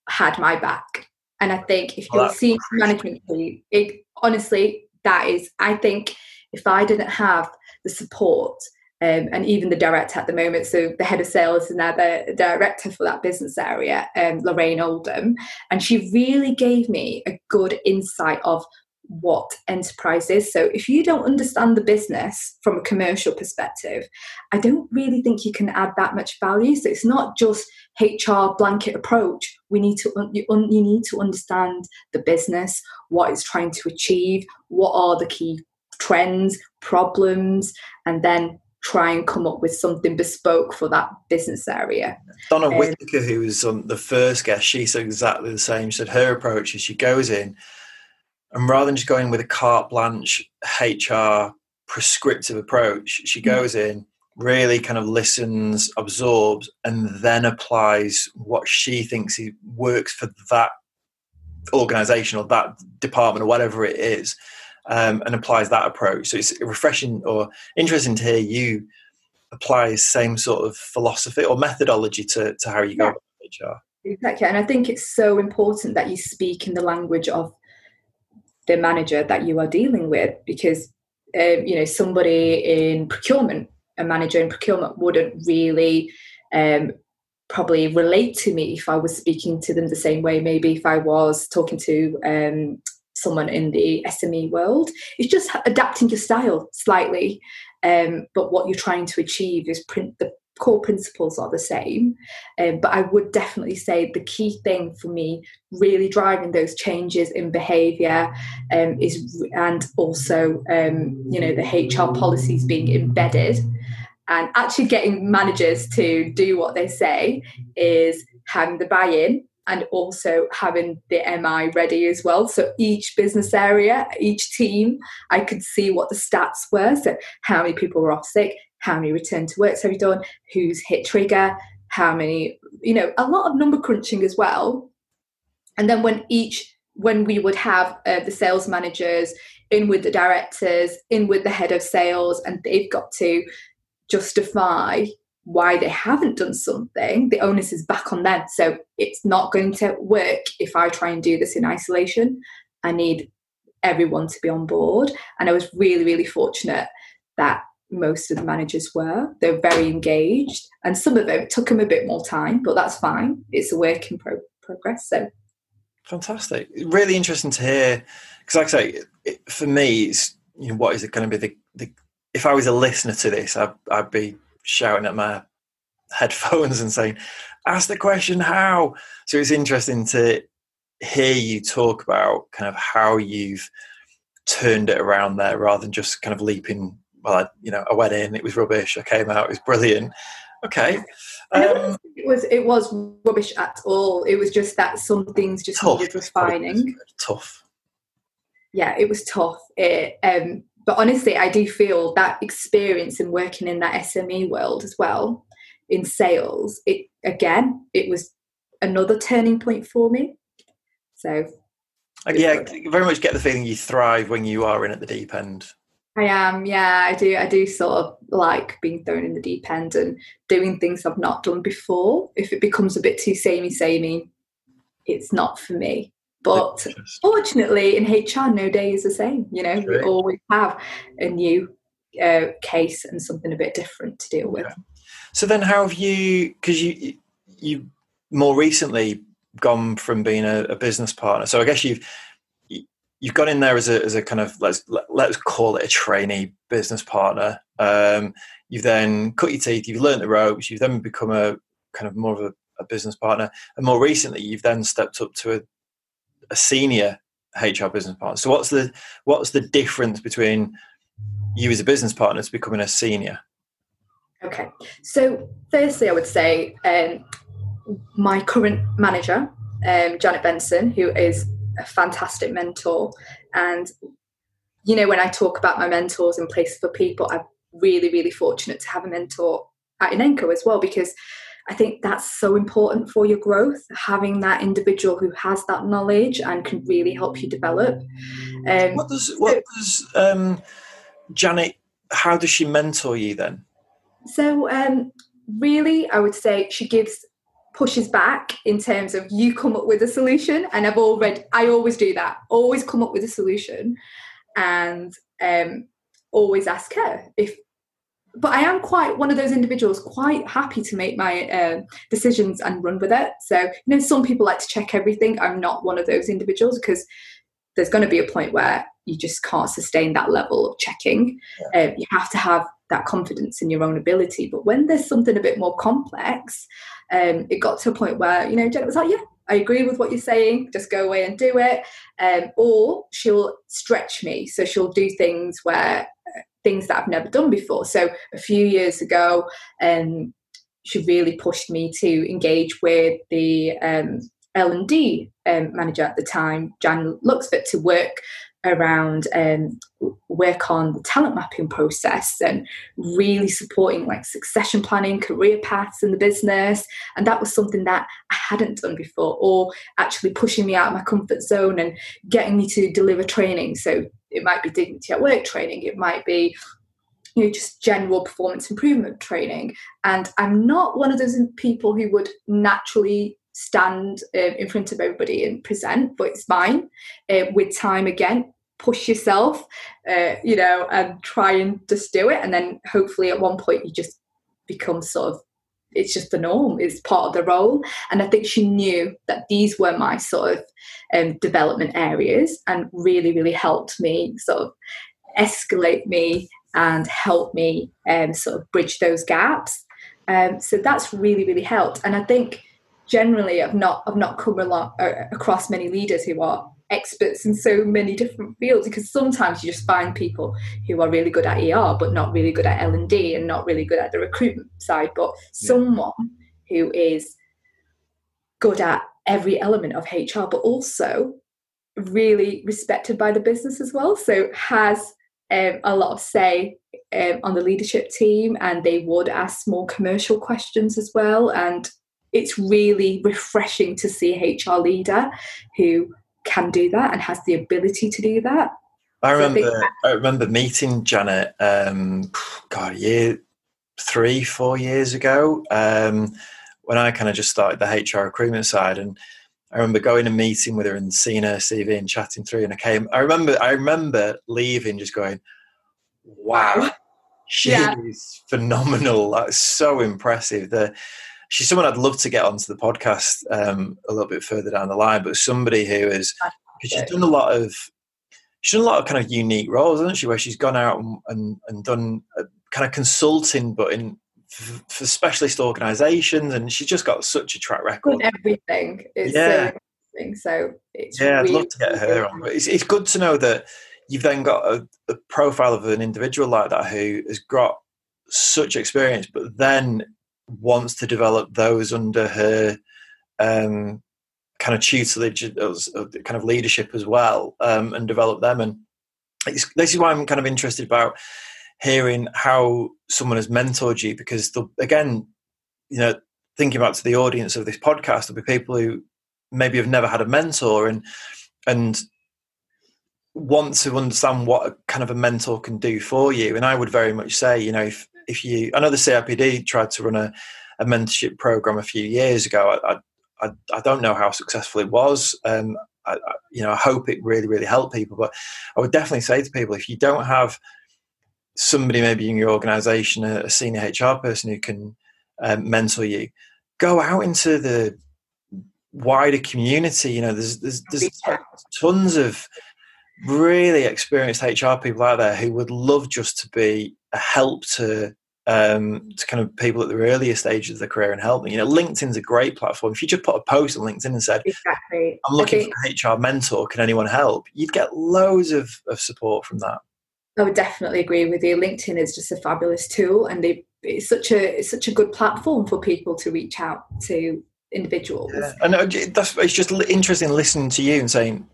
had my back. And I think if you're seeing management team, it honestly, that is, I think if I didn't have the support um, and even the director at the moment, so the head of sales and now the director for that business area, um, Lorraine Oldham, and she really gave me a good insight of what enterprise is. So if you don't understand the business from a commercial perspective, I don't really think you can add that much value. So it's not just HR blanket approach. We need to you, you need to understand the business, what it's trying to achieve, what are the key trends, problems, and then try and come up with something bespoke for that business area. Donna um, Whitaker, who was on the first guest, she said exactly the same. She said her approach is she goes in and rather than just going with a carte blanche HR prescriptive approach, she hmm. goes in, really kind of listens, absorbs, and then applies what she thinks works for that organization or that department or whatever it is, um, and applies that approach. So it's refreshing or interesting to hear you apply the same sort of philosophy or methodology to, to how you go yeah. HR. Exactly. And I think it's so important that you speak in the language of the manager that you are dealing with because um, you know somebody in procurement a manager in procurement wouldn't really um, probably relate to me if I was speaking to them the same way. Maybe if I was talking to um, someone in the SME world, it's just adapting your style slightly. Um, but what you're trying to achieve is print the core principles are the same. Um, but I would definitely say the key thing for me, really driving those changes in behaviour, um, is and also um, you know the HR policies being embedded, and actually getting managers to do what they say is having the buy-in and also having the MI ready as well. So each business area, each team, I could see what the stats were. So how many people were off sick, how many return to works have you done, who's hit trigger, how many, you know, a lot of number crunching as well. And then when each, when we would have uh, the sales managers in with the directors, in with the head of sales, and they've got to justify why they haven't done something, the onus is back on them. So it's not going to work if I try and do this in isolation. I need everyone to be on board. And I was really, really fortunate that most of the managers were. They're very engaged. And some of it took them a bit more time, but that's fine. It's a work in pro- progress. So fantastic. Really interesting to hear. Because, like I say, it, for me, it's you know, what is it going to be the, the if I was a listener to this, I'd, I'd be shouting at my headphones and saying, "Ask the question how." So it's interesting to hear you talk about kind of how you've turned it around there, rather than just kind of leaping. Well, I, you know, I went in, it was rubbish. I came out, it was brilliant. Okay. Um, it was it was rubbish at all. It was just that some things just tough. needed refining. Tough. Yeah, it was tough. It, um, but honestly, I do feel that experience in working in that SME world as well, in sales, it again, it was another turning point for me. So, yeah, very much get the feeling you thrive when you are in at the deep end. I am, yeah, I do. I do sort of like being thrown in the deep end and doing things I've not done before. If it becomes a bit too samey, samey, it's not for me. But fortunately, in HR, no day is the same. You know, we always have a new uh, case and something a bit different to deal with. So then, how have you? Because you you more recently gone from being a, a, business partner. So I guess you've you've gone in there as a as a kind of let's let's call it a trainee business partner. Um, you've then cut your teeth. You've learned the ropes. You've then become a kind of more of a, a business partner, and more recently, you've then stepped up to a a senior HR business partner. So what's the what's the difference between you as a business partner to becoming a senior? Okay, so firstly, I would say um, my current manager, um, Janet Benson, who is a fantastic mentor, and you know when I talk about my mentors and places for people, I'm really really fortunate to have a mentor at Inenco as well because I think that's so important for your growth, having that individual who has that knowledge and can really help you develop. Um, what does what does um, Janet? How does she mentor you then? So um, really, I would say she gives pushes back in terms of you come up with a solution, and I've already I always do that. Always come up with a solution, and um, always ask her if but I am quite one of those individuals, quite happy to make my uh, decisions and run with it. So, you know, some people like to check everything. I'm not one of those individuals because there's going to be a point where you just can't sustain that level of checking. Yeah. Uh, you have to have that confidence in your own ability. But when there's something a bit more complex, um, it got to a point where, you know, Janet was like, yeah, I agree with what you're saying, just go away and do it. Um, or she'll stretch me. So she'll do things where things that I've never done before. So a few years ago, um, she really pushed me to engage with the um, L&D um, manager at the time, Jan Luxford, to work around um, work on the talent mapping process and really supporting like succession planning, career paths in the business. And that was something that I hadn't done before, or actually pushing me out of my comfort zone and getting me to deliver training. So it might be dignity at work training it might be you know just general performance improvement training and i'm not one of those people who would naturally stand um, in front of everybody and present but it's mine uh, with time again push yourself uh, you know and try and just do it. And then hopefully at one point you just become sort of it's just the norm it's part of the role. And i think she knew that these were my sort of um, development areas and really really helped me sort of escalate me and help me um, sort of bridge those gaps. Um, so that's really really helped, and I think generally I've not I've not come uh, across many leaders who are experts in so many different fields because sometimes you just find people who are really good at ER but not really good at L&D and not really good at the recruitment side but yeah. someone who is good at every element of HR but also really respected by the business as well so has um, a lot of say um, on the leadership team and they would ask more commercial questions as well and it's really refreshing to see a HR leader who can do that and has the ability to do that. I remember so I, I, remember meeting Janet um God year three, four years ago, um, when I kind of just started the HR recruitment side and I remember going and meeting with her and seeing her CV and chatting through and I came I remember I remember leaving just going, Wow, she yeah. is phenomenal. That's so impressive. The she's someone I'd love to get onto the podcast um, a little bit further down the line, but somebody who is because she's done a lot of she's done a lot of kind of unique roles, hasn't she? Where she's gone out and and, and done kind of consulting, but in for specialist organisations, and she's just got such a track record. everything, it's yeah. So, so it's yeah, really, I'd love to get her on. But it's it's good to know that you've then got a, a profile of an individual like that who has got such experience, but then wants to develop those under her um, kind of tutelage, kind of leadership as well, um, and develop them. And this is why I'm kind of interested about hearing how someone has mentored you, because the, again, you know, thinking back to the audience of this podcast, there'll be people who maybe have never had a mentor and and want to understand what kind of a mentor can do for you. And I would very much say, you know, if if you, I know the CIPD tried to run a, a mentorship program a few years ago. I, I, I don't know how successful it was. Um, I, I, you know, I hope it really, really helped people. But I would definitely say to people, if you don't have somebody maybe in your organisation, a, a, senior HR person who can um, mentor you, go out into the wider community. You know, there's there's, there's tons of really experienced HR people out there who would love just to be a help to um, to kind of people at the earlier stages of their career and help them. You know, LinkedIn's a great platform. If you just put a post on LinkedIn and said, exactly. I'm looking think, for an HR mentor, can anyone help? You'd get loads of, of support from that. I would definitely agree with you. LinkedIn is just a fabulous tool and they, it's such a it's such a good platform for people to reach out to individuals. Yeah. And that's it's just interesting listening to you and saying,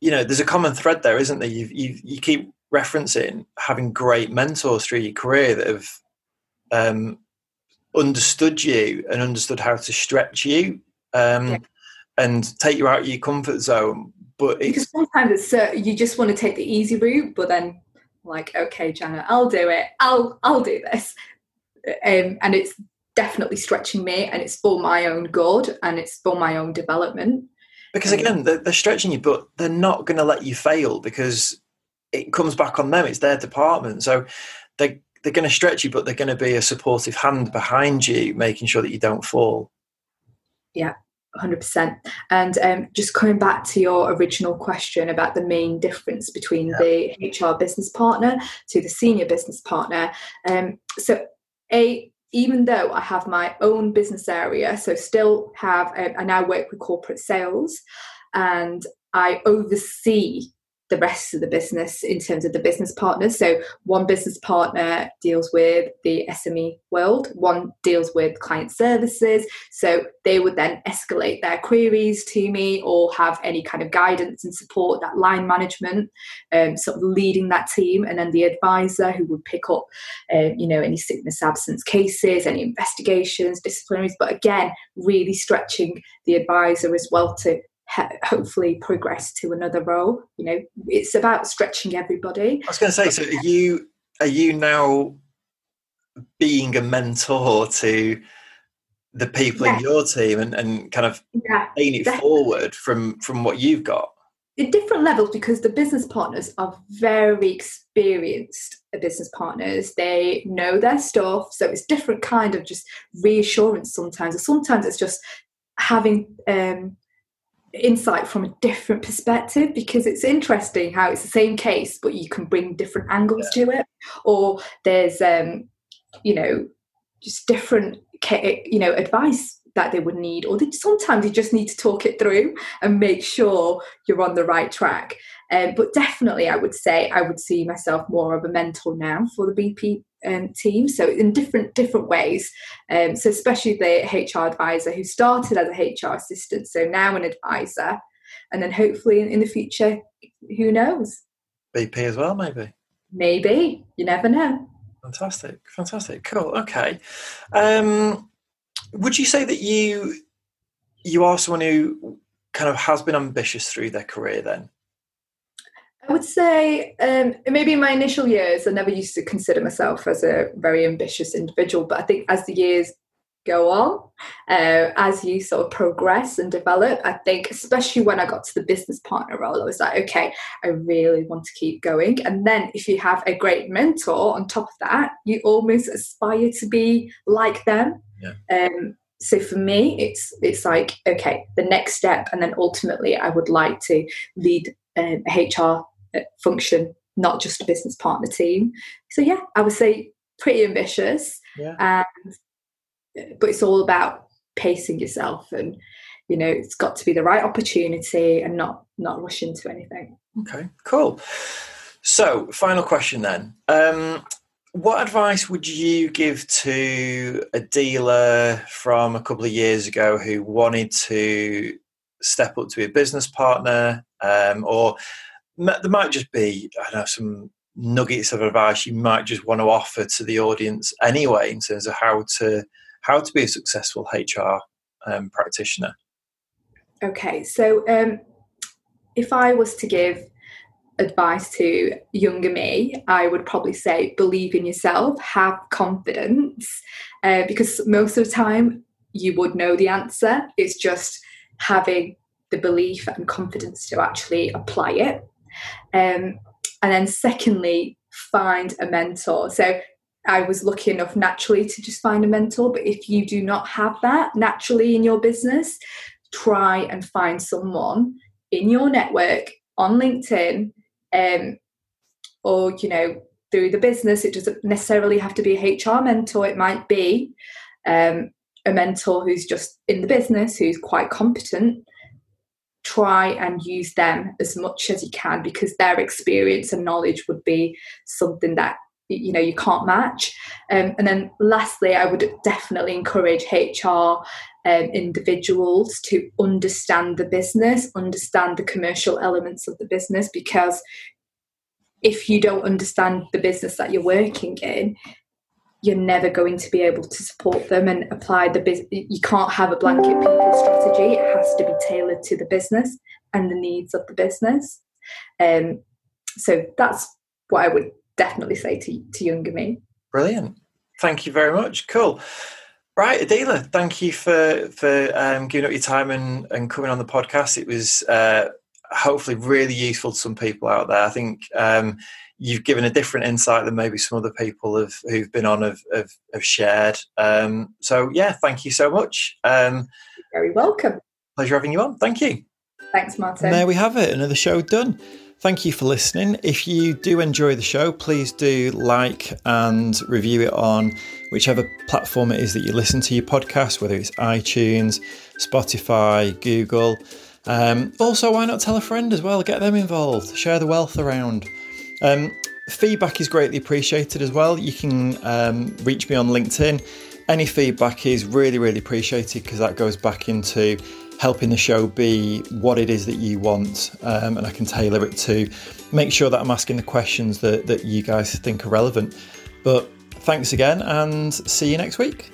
you know, there's a common thread there, isn't there? You you you keep referencing having great mentors through your career that have um, understood you and understood how to stretch you um, yeah. and take you out of your comfort zone. But because sometimes it's uh, you just want to take the easy route, but then like, okay, Janet, I'll do it. I'll I'll do this, um, and it's definitely stretching me, and it's for my own good, and it's for my own development. Because again, they're, they're stretching you, but they're not going to let you fail because it comes back on them. It's their department, so they they're going to stretch you, but they're going to be a supportive hand behind you, making sure that you don't fall. Yeah, 100%. And um, just coming back to your original question about the main difference between yeah. the HR business partner to the senior business partner. Um, so, a even though I have my own business area, so still have, um, I now work with corporate sales and I oversee the rest of the business in terms of the business partners. So, one business partner deals with the SME world, one deals with client services. So, they would then escalate their queries to me or have any kind of guidance and support, that line management, um, sort of leading that team. And then the advisor who would pick up, uh, you know, any sickness absence cases, any investigations, disciplinaries. But again, really stretching the advisor as well to hopefully progress to another role. You know, it's about stretching everybody. I was going to say, so are you are you now being a mentor to the people yeah. in your team and, and kind of yeah, paying it definitely. forward from from what you've got? At different levels, because the business partners are very experienced business partners. They know their stuff, so it's different kind of just reassurance sometimes. Or sometimes it's just having um, insight from a different perspective because it's interesting how it's the same case but you can bring different angles yeah. to it or there's um you know just different you know advice that they would need or they, sometimes you just need to talk it through and make sure you're on the right track um, but definitely i would say i would see myself more of a mentor now for the bp um, team. So in different different ways. Um, so especially the hr advisor who started as a hr assistant. So now an advisor. And then hopefully in, in the future who knows? Bp as well maybe. Maybe. You never know. Fantastic. Fantastic. Cool. Okay. Um would you say that you you are someone who kind of has been ambitious through their career then? I would say um, maybe in my initial years, I never used to consider myself as a very ambitious individual. But I think as the years go on, uh, as you sort of progress and develop, I think, especially when I got to the business partner role, I was like, okay, I really want to keep going. And then if you have a great mentor on top of that, you almost aspire to be like them. Yeah. Um, so for me, it's it's like okay, the next step, and then ultimately, I would like to lead um, a HR function, not just a business partner team. So yeah, I would say pretty ambitious, yeah. and uh, but it's all about pacing yourself, and you know, it's got to be the right opportunity, and not not rush into anything. Okay, cool. So, final question then. Um, what advice would you give to Adela from a couple of years ago who wanted to step up to be a business partner, um, or there might just be I don't know some nuggets of advice you might just want to offer to the audience anyway in terms of how to how to be a successful HR um, practitioner. Okay, so um, if I was to give advice to younger me, I would probably say believe in yourself, have confidence, uh, because most of the time you would know the answer. It's just having the belief and confidence to actually apply it. Um, and then, secondly, find a mentor. So, I was lucky enough naturally to just find a mentor, but if you do not have that naturally in your business, try and find someone in your network on LinkedIn um, or you know through the business it doesn't necessarily have to be a hr mentor it might be um, a mentor who's just in the business who's quite competent try and use them as much as you can because their experience and knowledge would be something that you know you can't match. Um, and then lastly i would definitely encourage hr um, individuals to understand the business understand the commercial elements of the business because if you don't understand the business that you're working in you're never going to be able to support them and apply the business you can't have a blanket people strategy it has to be tailored to the business and the needs of the business um, so that's what i would definitely say to, to younger me. Brilliant. Thank you very much. Cool. Right, Adela, thank you for for um, giving up your time and, and coming on the podcast. It was uh, hopefully really useful to some people out there. I think um, you've given a different insight than maybe some other people have who've been on have, have, have shared. Um, so yeah, thank you so much. Um, very welcome. Pleasure having you on. Thank you. Thanks, Martin. And there we have it. Another show done. Thank you for listening. If you do enjoy the show, please do like and review it on whichever platform it is that you listen to your podcast, whether it's iTunes, Spotify, Google. Um, also, why not tell a friend as well? Get them involved, share the wealth around. Um, feedback is greatly appreciated as well. You can um, reach me on LinkedIn. Any feedback is really, really appreciated because that goes back into helping the show be what it is that you want, um, and I can tailor it to make sure that I'm asking the questions that, that you guys think are relevant. But thanks again, and see you next week.